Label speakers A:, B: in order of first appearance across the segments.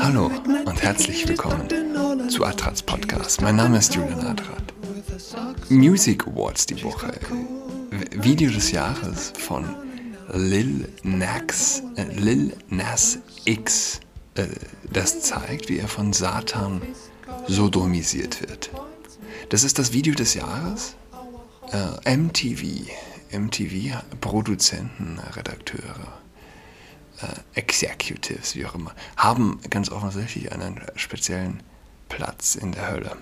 A: Hallo und herzlich willkommen zu Adrats Podcast. Mein Name ist Julian Adrat. Music Awards die Woche. Video des Jahres von Lil Nas, äh, Lil Nas X. Äh, das zeigt, wie er von Satan sodomisiert wird. Das ist das Video des Jahres. Äh, MTV, MTV-Produzenten, Redakteure Executives, wie auch immer, haben ganz offensichtlich einen speziellen Platz in der Hölle.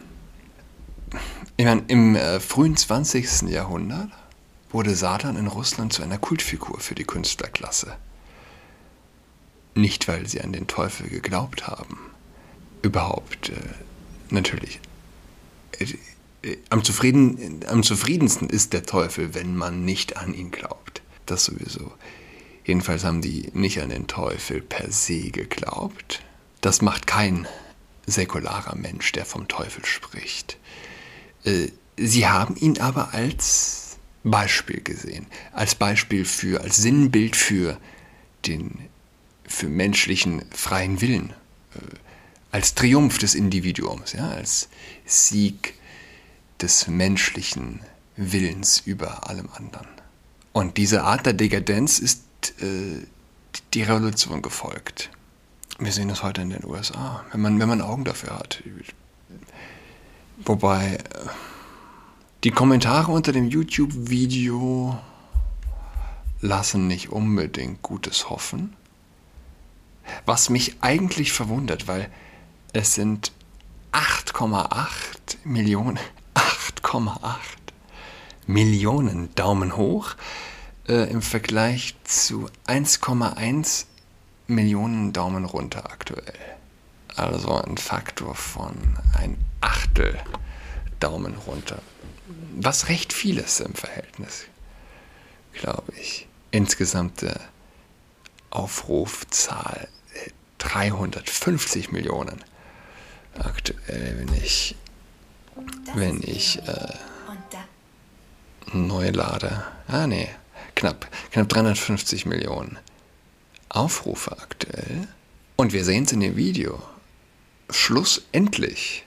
A: Ich meine, im äh, frühen 20. Jahrhundert wurde Satan in Russland zu einer Kultfigur für die Künstlerklasse. Nicht, weil sie an den Teufel geglaubt haben. Überhaupt, äh, natürlich. Äh, äh, am, zufrieden, am zufriedensten ist der Teufel, wenn man nicht an ihn glaubt. Das sowieso. Jedenfalls haben die nicht an den Teufel per se geglaubt. Das macht kein säkularer Mensch, der vom Teufel spricht. Äh, sie haben ihn aber als Beispiel gesehen, als Beispiel für, als Sinnbild für den, für menschlichen freien Willen, äh, als Triumph des Individuums, ja, als Sieg des menschlichen Willens über allem anderen. Und diese Art der Dekadenz ist äh, die Revolution gefolgt. Wir sehen das heute in den USA, wenn man, wenn man Augen dafür hat. Wobei äh, die Kommentare unter dem YouTube-Video lassen nicht unbedingt Gutes hoffen. Was mich eigentlich verwundert, weil es sind 8,8 Millionen, 8,8 Millionen Daumen hoch äh, im Vergleich zu 1,1 Millionen Daumen runter aktuell. Also ein Faktor von ein Achtel Daumen runter. Was recht viel ist im Verhältnis, glaube ich. Insgesamte Aufrufzahl 350 äh, Millionen. Aktuell, wenn ich, wenn ich äh, neu lade. Ah, nee, knapp, knapp 350 Millionen Aufrufe aktuell. Und wir sehen es in dem Video. Schlussendlich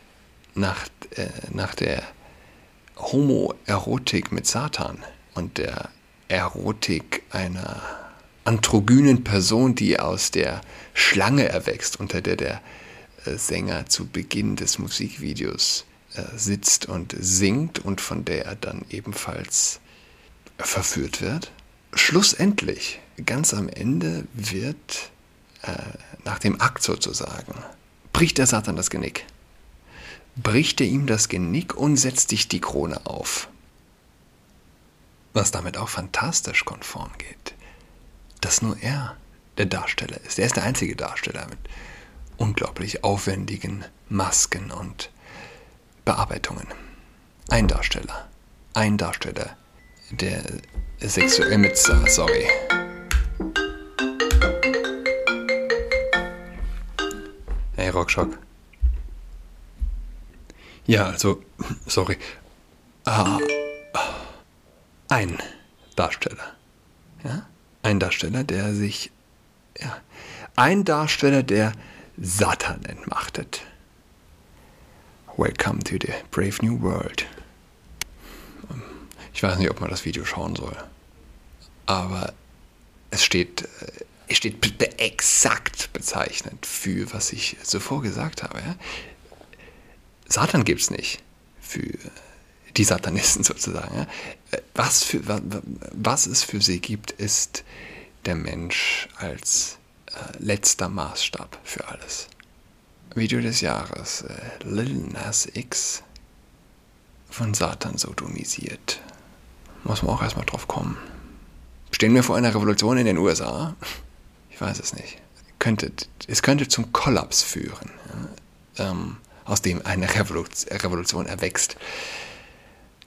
A: nach, äh, nach der Homoerotik mit Satan und der Erotik einer androgynen Person, die aus der Schlange erwächst, unter der der äh, Sänger zu Beginn des Musikvideos äh, sitzt und singt und von der er dann ebenfalls verführt wird schlussendlich, ganz am Ende, wird äh, nach dem Akt sozusagen, bricht der Satan das Genick. Bricht er ihm das Genick und setzt dich die Krone auf. Was damit auch fantastisch konform geht, dass nur er der Darsteller ist. Er ist der einzige Darsteller mit unglaublich aufwendigen Masken und Bearbeitungen. Ein Darsteller. Ein Darsteller, der sexuell mit sorry. Hey, Rockshock. Ja, also, sorry. Ah, ein Darsteller. Ja? Ein Darsteller, der sich. Ja, ein Darsteller, der Satan entmachtet. Welcome to the brave new world. Ich weiß nicht, ob man das Video schauen soll. Aber es steht, äh, es steht exakt bezeichnet für, was ich zuvor gesagt habe. Ja? Satan gibt es nicht für die Satanisten sozusagen. Ja? Was, für, was, was es für sie gibt, ist der Mensch als äh, letzter Maßstab für alles. Video des Jahres: äh, Lil Nas X von Satan sodomisiert. Muss man auch erstmal drauf kommen. Stehen wir vor einer Revolution in den USA? Ich weiß es nicht. Könnte, es könnte zum Kollaps führen, ja, ähm, aus dem eine Revolution erwächst.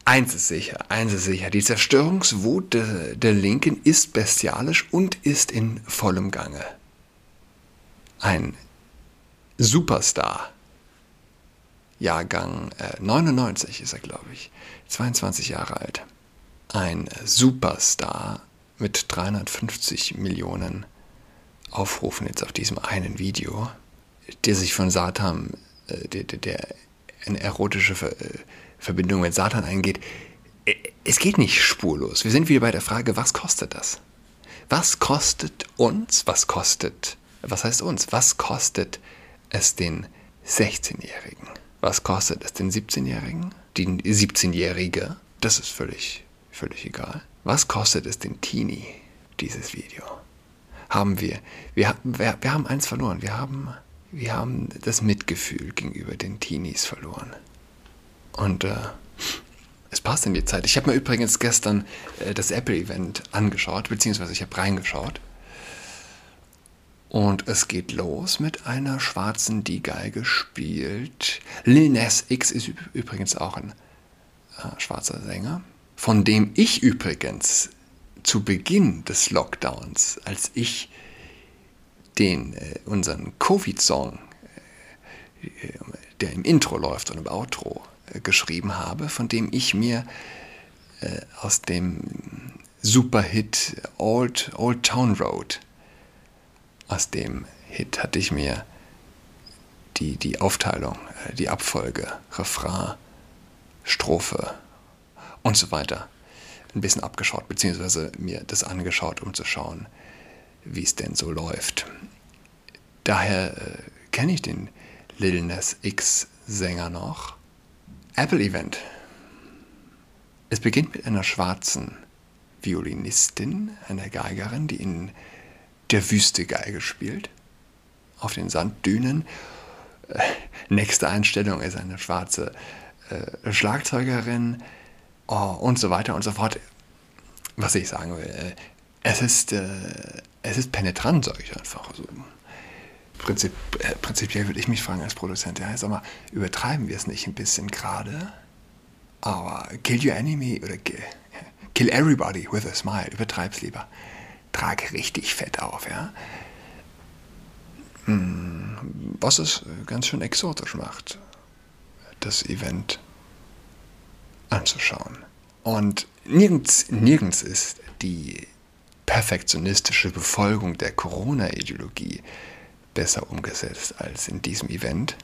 A: Eins ist sicher, eins ist sicher, die Zerstörungswut de, der Linken ist bestialisch und ist in vollem Gange. Ein Superstar, Jahrgang äh, 99 ist er, glaube ich, 22 Jahre alt ein Superstar mit 350 Millionen aufrufen jetzt auf diesem einen Video, der sich von Satan, äh, der, der, eine erotische äh, Verbindung mit Satan eingeht. Äh, es geht nicht spurlos. Wir sind wieder bei der Frage, was kostet das? Was kostet uns, was kostet, was heißt uns, was kostet es den 16-Jährigen? Was kostet es den 17-Jährigen? Die 17-Jährige? Das ist völlig, völlig egal. Was kostet es den Teenie, dieses Video? Haben wir, wir, wir, wir haben eins verloren. Wir haben, wir haben das Mitgefühl gegenüber den Teenies verloren. Und äh, es passt in die Zeit. Ich habe mir übrigens gestern äh, das Apple-Event angeschaut, beziehungsweise ich habe reingeschaut. Und es geht los mit einer schwarzen, die Geige spielt. Lil Nas X ist übrigens auch ein äh, schwarzer Sänger, von dem ich übrigens zu Beginn des Lockdowns, als ich den äh, unseren Covid-Song, äh, der im Intro läuft und im Outro, äh, geschrieben habe, von dem ich mir äh, aus dem Superhit Old, Old Town Road, aus dem Hit hatte ich mir die, die Aufteilung, äh, die Abfolge, Refrain, Strophe und so weiter ein bisschen abgeschaut, beziehungsweise mir das angeschaut, um zu schauen, wie es denn so läuft. Daher äh, kenne ich den Lil Nas X Sänger noch Apple Event. Es beginnt mit einer schwarzen Violinistin, einer Geigerin, die in der Wüste Geige spielt, auf den Sanddünen. Äh, nächste Einstellung ist eine schwarze äh, Schlagzeugerin oh, und so weiter und so fort. Was ich sagen will, äh, es ist, äh, es ist penetrant, sage ich einfach. Also, Prinzip, äh, prinzipiell würde ich mich fragen als Produzent, ja, sag mal, übertreiben wir es nicht ein bisschen gerade? Aber kill your enemy oder kill, kill everybody with a smile, übertreib's lieber. Trag richtig fett auf, ja. Hm, was es ganz schön exotisch macht, das Event anzuschauen. Und nirgends, nirgends ist die perfektionistische Befolgung der Corona-Ideologie besser umgesetzt als in diesem Event.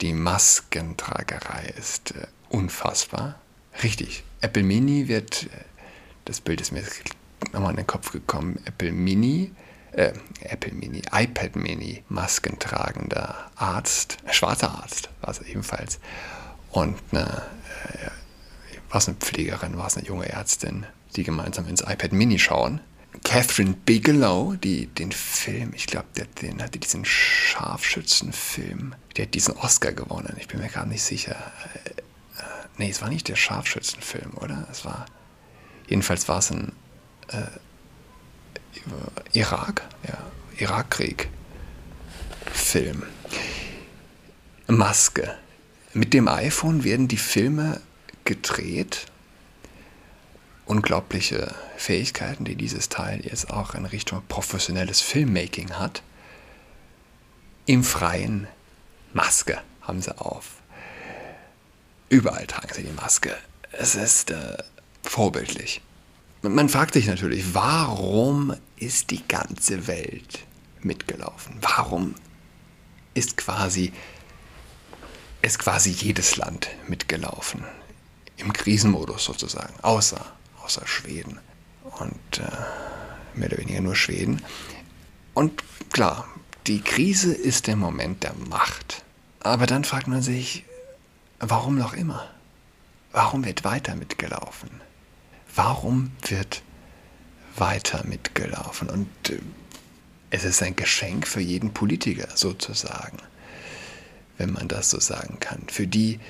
A: Die Maskentragerei ist äh, unfassbar. Richtig, Apple Mini wird, äh, das Bild ist mir nochmal in den Kopf gekommen, Apple Mini, äh, Apple Mini, iPad Mini, maskentragender Arzt, äh, schwarzer Arzt war es ebenfalls. Und eine, war es eine Pflegerin, war es eine junge Ärztin, die gemeinsam ins iPad Mini schauen Catherine Bigelow, die den Film, ich glaube, den hatte diesen Scharfschützenfilm, der hat diesen Oscar gewonnen. Ich bin mir gerade nicht sicher. Äh, äh, nee, es war nicht der Scharfschützenfilm, oder? Es war jedenfalls war es ein äh, Irak, ja, Irakkrieg Film. Maske. Mit dem iPhone werden die Filme gedreht unglaubliche Fähigkeiten, die dieses Teil jetzt auch in Richtung professionelles Filmmaking hat. Im Freien Maske haben sie auf. Überall tragen sie die Maske. Es ist äh, vorbildlich. Man fragt sich natürlich, warum ist die ganze Welt mitgelaufen? Warum ist quasi, ist quasi jedes Land mitgelaufen? Im Krisenmodus sozusagen, außer außer Schweden. Und äh, mehr oder weniger nur Schweden. Und klar, die Krise ist der Moment der Macht. Aber dann fragt man sich, warum noch immer? Warum wird weiter mitgelaufen? Warum wird weiter mitgelaufen? Und äh, es ist ein Geschenk für jeden Politiker sozusagen, wenn man das so sagen kann. Für die,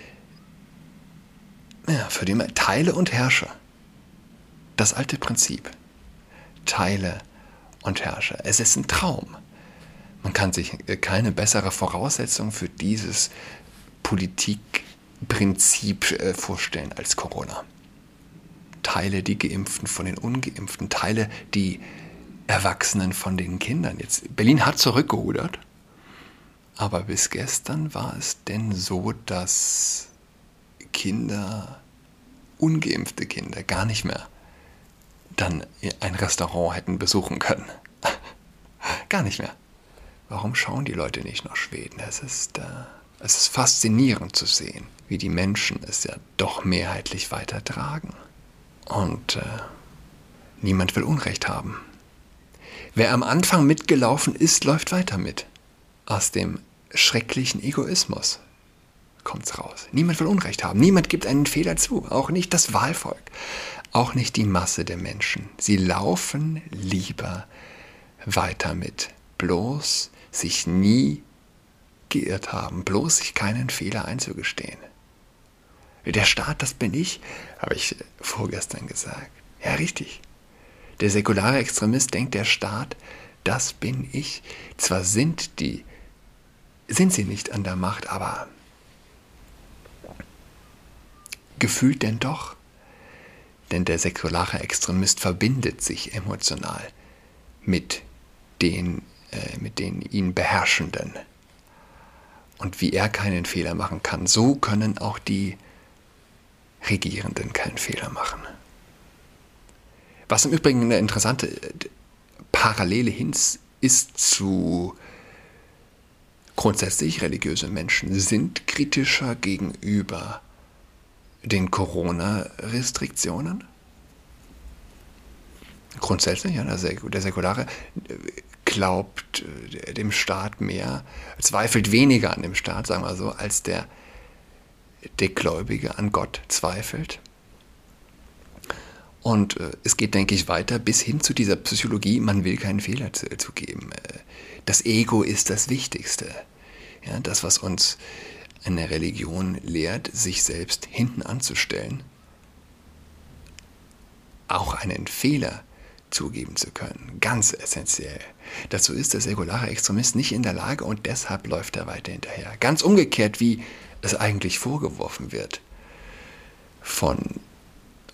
A: ja, für die Teile und Herrscher. Das alte Prinzip. Teile und herrsche. Es ist ein Traum. Man kann sich keine bessere Voraussetzung für dieses Politikprinzip äh, vorstellen als Corona. Teile die Geimpften von den Ungeimpften, teile die Erwachsenen von den Kindern. Jetzt, Berlin hat zurückgerudert, aber bis gestern war es denn so, dass Kinder, ungeimpfte Kinder, gar nicht mehr dann ein Restaurant hätten besuchen können. gar nicht mehr. Warum schauen die Leute nicht nach Schweden? Es ist, äh, es ist faszinierend zu sehen, wie die Menschen es ja doch mehrheitlich weitertragen. Und äh, niemand will Unrecht haben. Wer am Anfang mitgelaufen ist, läuft weiter mit. Aus dem schrecklichen Egoismus kommt's raus. Niemand will Unrecht haben. Niemand gibt einen Fehler zu. Auch nicht das Wahlvolk. Auch nicht die Masse der Menschen. Sie laufen lieber weiter mit. Bloß sich nie geirrt haben. Bloß sich keinen Fehler einzugestehen. Der Staat, das bin ich, habe ich vorgestern gesagt. Ja, richtig. Der säkulare Extremist denkt, der Staat, das bin ich. Zwar sind die, sind sie nicht an der Macht, aber gefühlt denn doch. Denn der säkulare Extremist verbindet sich emotional mit den, äh, mit den ihn Beherrschenden. Und wie er keinen Fehler machen kann, so können auch die Regierenden keinen Fehler machen. Was im Übrigen eine interessante äh, Parallele hin ist zu grundsätzlich religiöse Menschen sind kritischer gegenüber den Corona-Restriktionen? Grundsätzlich, ja, der, Säkulare äh, glaubt äh, dem Staat mehr, zweifelt weniger an dem Staat, sagen wir so, als der, der Gläubige an Gott zweifelt. Und äh, es geht, denke ich, weiter bis hin zu dieser Psychologie, man will keinen Fehler zugeben. Äh, das Ego ist das Wichtigste. Ja, das, was uns eine Religion lehrt, sich selbst hinten anzustellen, auch einen Fehler zugeben zu können. Ganz essentiell. Dazu ist der säkulare Extremist nicht in der Lage und deshalb läuft er weiter hinterher. Ganz umgekehrt, wie es eigentlich vorgeworfen wird von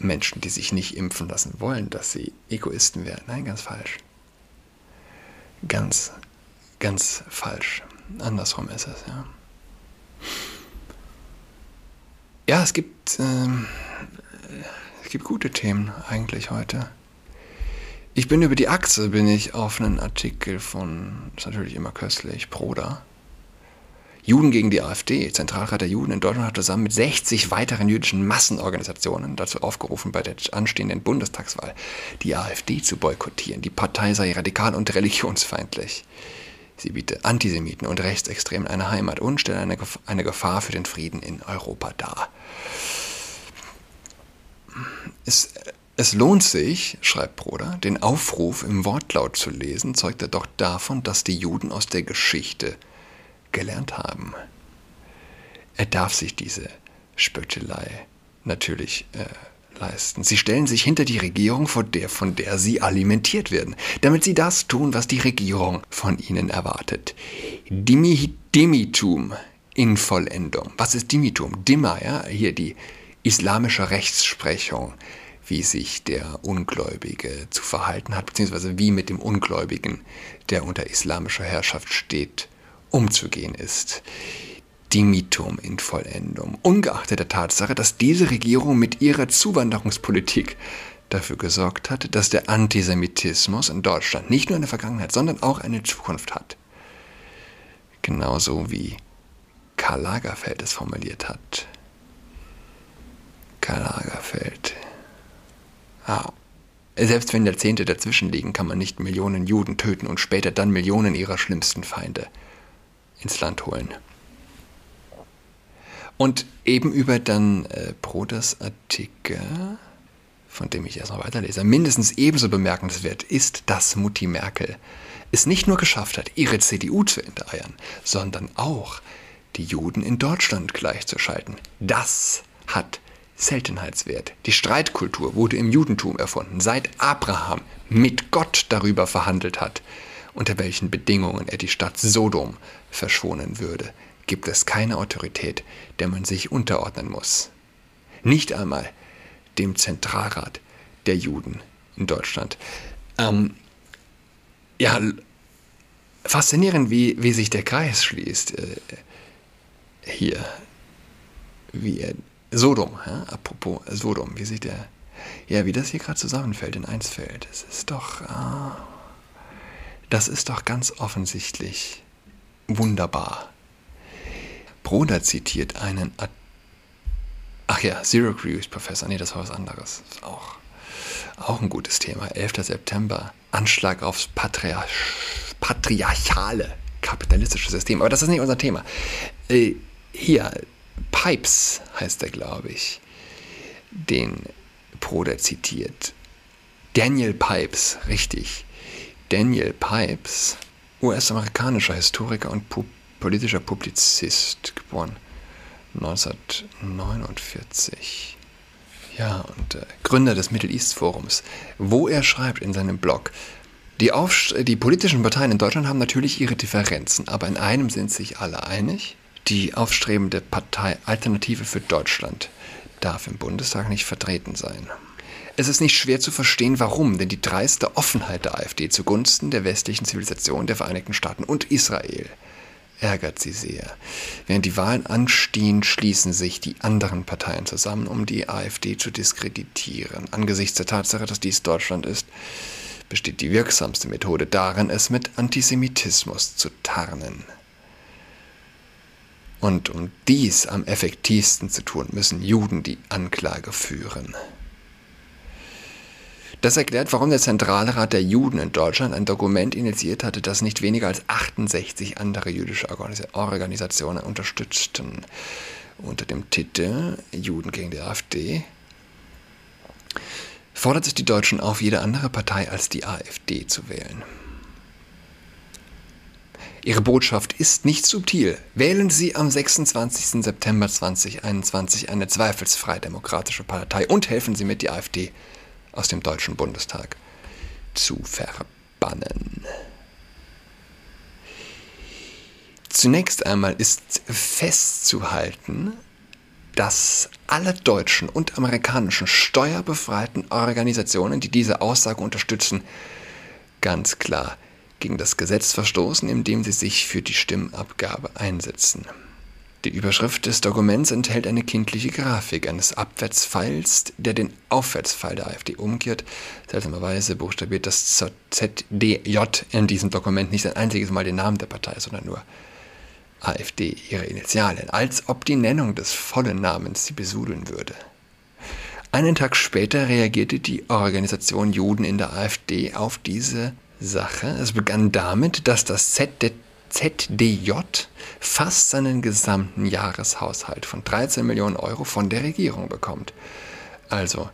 A: Menschen, die sich nicht impfen lassen wollen, dass sie Egoisten wären. Nein, ganz falsch. Ganz, ganz falsch. Andersrum ist es, ja. Ja, es gibt, äh, es gibt gute Themen eigentlich heute. Ich bin über die Achse, bin ich auf einen Artikel von, ist natürlich immer köstlich, Proda. Juden gegen die AfD. Zentralrat der Juden in Deutschland hat zusammen mit 60 weiteren jüdischen Massenorganisationen dazu aufgerufen, bei der anstehenden Bundestagswahl die AfD zu boykottieren. Die Partei sei radikal und religionsfeindlich. Sie biete Antisemiten und Rechtsextremen eine Heimat und stelle eine, eine Gefahr für den Frieden in Europa dar. Es, es lohnt sich, schreibt Broder, den Aufruf im Wortlaut zu lesen, zeugt er doch davon, dass die Juden aus der Geschichte gelernt haben. Er darf sich diese Spöttelei natürlich äh, leisten. Sie stellen sich hinter die Regierung, von der, von der sie alimentiert werden, damit sie das tun, was die Regierung von ihnen erwartet. Dimitum in Vollendung. Was ist Dimitum? Dimma, ja, hier die islamische Rechtsprechung, wie sich der Ungläubige zu verhalten hat, beziehungsweise wie mit dem Ungläubigen, der unter islamischer Herrschaft steht, umzugehen ist. Dimitum in Vollendung, ungeachtet der Tatsache, dass diese Regierung mit ihrer Zuwanderungspolitik dafür gesorgt hat, dass der Antisemitismus in Deutschland nicht nur eine Vergangenheit, sondern auch eine Zukunft hat. Genauso wie Karl Lagerfeld es formuliert hat. Karl Lagerfeld. Ah. Selbst wenn Jahrzehnte dazwischen liegen, kann man nicht Millionen Juden töten und später dann Millionen ihrer schlimmsten Feinde ins Land holen. Und eben über dann äh, Broders Artikel, von dem ich erstmal weiterlese, mindestens ebenso bemerkenswert ist, dass Mutti Merkel es nicht nur geschafft hat, ihre CDU zu enteiern, sondern auch die Juden in Deutschland gleichzuschalten. Das hat Seltenheitswert. Die Streitkultur wurde im Judentum erfunden, seit Abraham mit Gott darüber verhandelt hat, unter welchen Bedingungen er die Stadt Sodom verschonen würde gibt es keine Autorität, der man sich unterordnen muss. Nicht einmal dem Zentralrat der Juden in Deutschland. Ähm, ja, faszinierend, wie, wie sich der Kreis schließt. Äh, hier, wie er, Sodom, ja, apropos Sodom, wie sich der, ja, wie das hier gerade zusammenfällt, in eins fällt. Es ist doch, ah, Das ist doch ganz offensichtlich wunderbar. Broder zitiert einen. At Ach ja, Zero Cruise Professor. Nee, das war was anderes. Auch, auch ein gutes Thema. 11. September. Anschlag aufs Patriarch patriarchale kapitalistische System. Aber das ist nicht unser Thema. Äh, hier, Pipes heißt er, glaube ich, den Broder zitiert. Daniel Pipes, richtig. Daniel Pipes, US-amerikanischer Historiker und pu politischer Publizist, geboren 1949. Ja, und äh, Gründer des Middle East Forums, wo er schreibt in seinem Blog, die, die, politischen Parteien in Deutschland haben natürlich ihre Differenzen, aber in einem sind sich alle einig. Die aufstrebende Partei Alternative für Deutschland darf im Bundestag nicht vertreten sein. Es ist nicht schwer zu verstehen, warum, denn die dreiste Offenheit der AfD zugunsten der westlichen Zivilisation der Vereinigten Staaten und Israel ärgert sie sehr. Während die Wahlen anstehen, schließen sich die anderen Parteien zusammen, um die AfD zu diskreditieren. Angesichts der Tatsache, dass dies Deutschland ist, besteht die wirksamste Methode darin, es mit Antisemitismus zu tarnen. Und um dies am effektivsten zu tun, müssen Juden die Anklage führen. Das erklärt, warum der Zentralrat der Juden in Deutschland ein Dokument initiiert hatte, das nicht weniger als 68 andere jüdische Organisationen unterstützten. Unter dem Titel Juden gegen die AfD fordert es die Deutschen auf, jede andere Partei als die AfD zu wählen. Ihre Botschaft ist nicht subtil. Wählen Sie am 26. September 2021 eine zweifelsfrei demokratische Partei und helfen Sie mit, die AfD aus dem Deutschen Bundestag zu verbannen. Zunächst einmal ist festzuhalten, dass alle deutschen und amerikanischen steuerbefreiten Organisationen, die diese Aussage unterstützen, ganz klar gegen das Gesetz verstoßen, indem sie sich für die Stimmabgabe einsetzen. Die Überschrift des Dokuments enthält eine kindliche Grafik eines Abwärtspfeils, der den Aufwärtspfeil der AfD umkehrt. Seltsamerweise buchstabiert das ZDJ in diesem Dokument nicht ein einziges Mal den Namen der Partei, sondern nur AfD ihre Initialen, als ob die Nennung des vollen Namens sie besudeln würde. Einen Tag später reagierte die Organisation Juden in der AfD auf diese Sache. Es begann damit, dass das ZDJ fast seinen gesamten Jahreshaushalt von 13 Millionen Euro von der Regierung bekommt. Also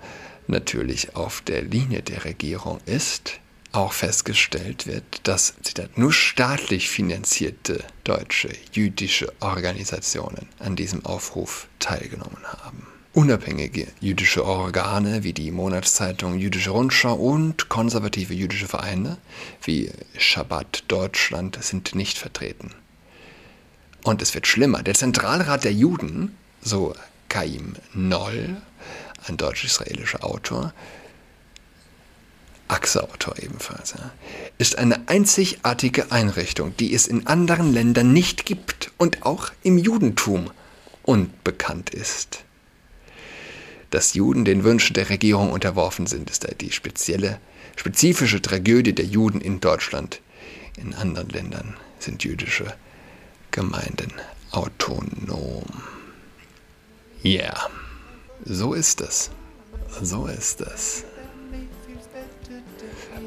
A: natürlich auf der Linie der Regierung ist, auch festgestellt wird, dass Zitat, nur staatlich finanzierte deutsche jüdische Organisationen an diesem Aufruf teilgenommen haben. Unabhängige jüdische Organe wie die Monatszeitung Jüdische Rundschau und konservative jüdische Vereine wie Shabbat Deutschland sind nicht vertreten. Und es wird schlimmer. Der Zentralrat der Juden, so Kaim Noll, ein deutsch-israelischer Autor, Achse-Autor ebenfalls, ja, ist eine einzigartige Einrichtung, die es in anderen Ländern nicht gibt und auch im Judentum unbekannt ist. Dass Juden den Wünschen der Regierung unterworfen sind, ist die spezielle, spezifische Tragödie der Juden in Deutschland. In anderen Ländern sind jüdische Gemeinden autonom. Ja, yeah. so ist es. So ist es.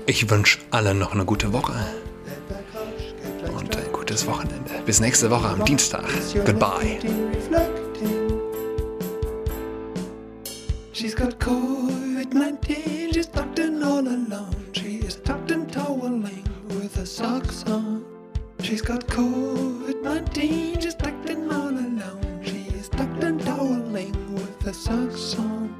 A: Ich wünsche allen noch eine gute Woche und ein gutes Wochenende. Bis nächste Woche am Dienstag. Goodbye. She's got COVID-19, she's tucked in all alone. She is tucked in toweling with her socks on. She's got COVID-19, she's tucked in all alone. She is tucked in toweling with her socks on.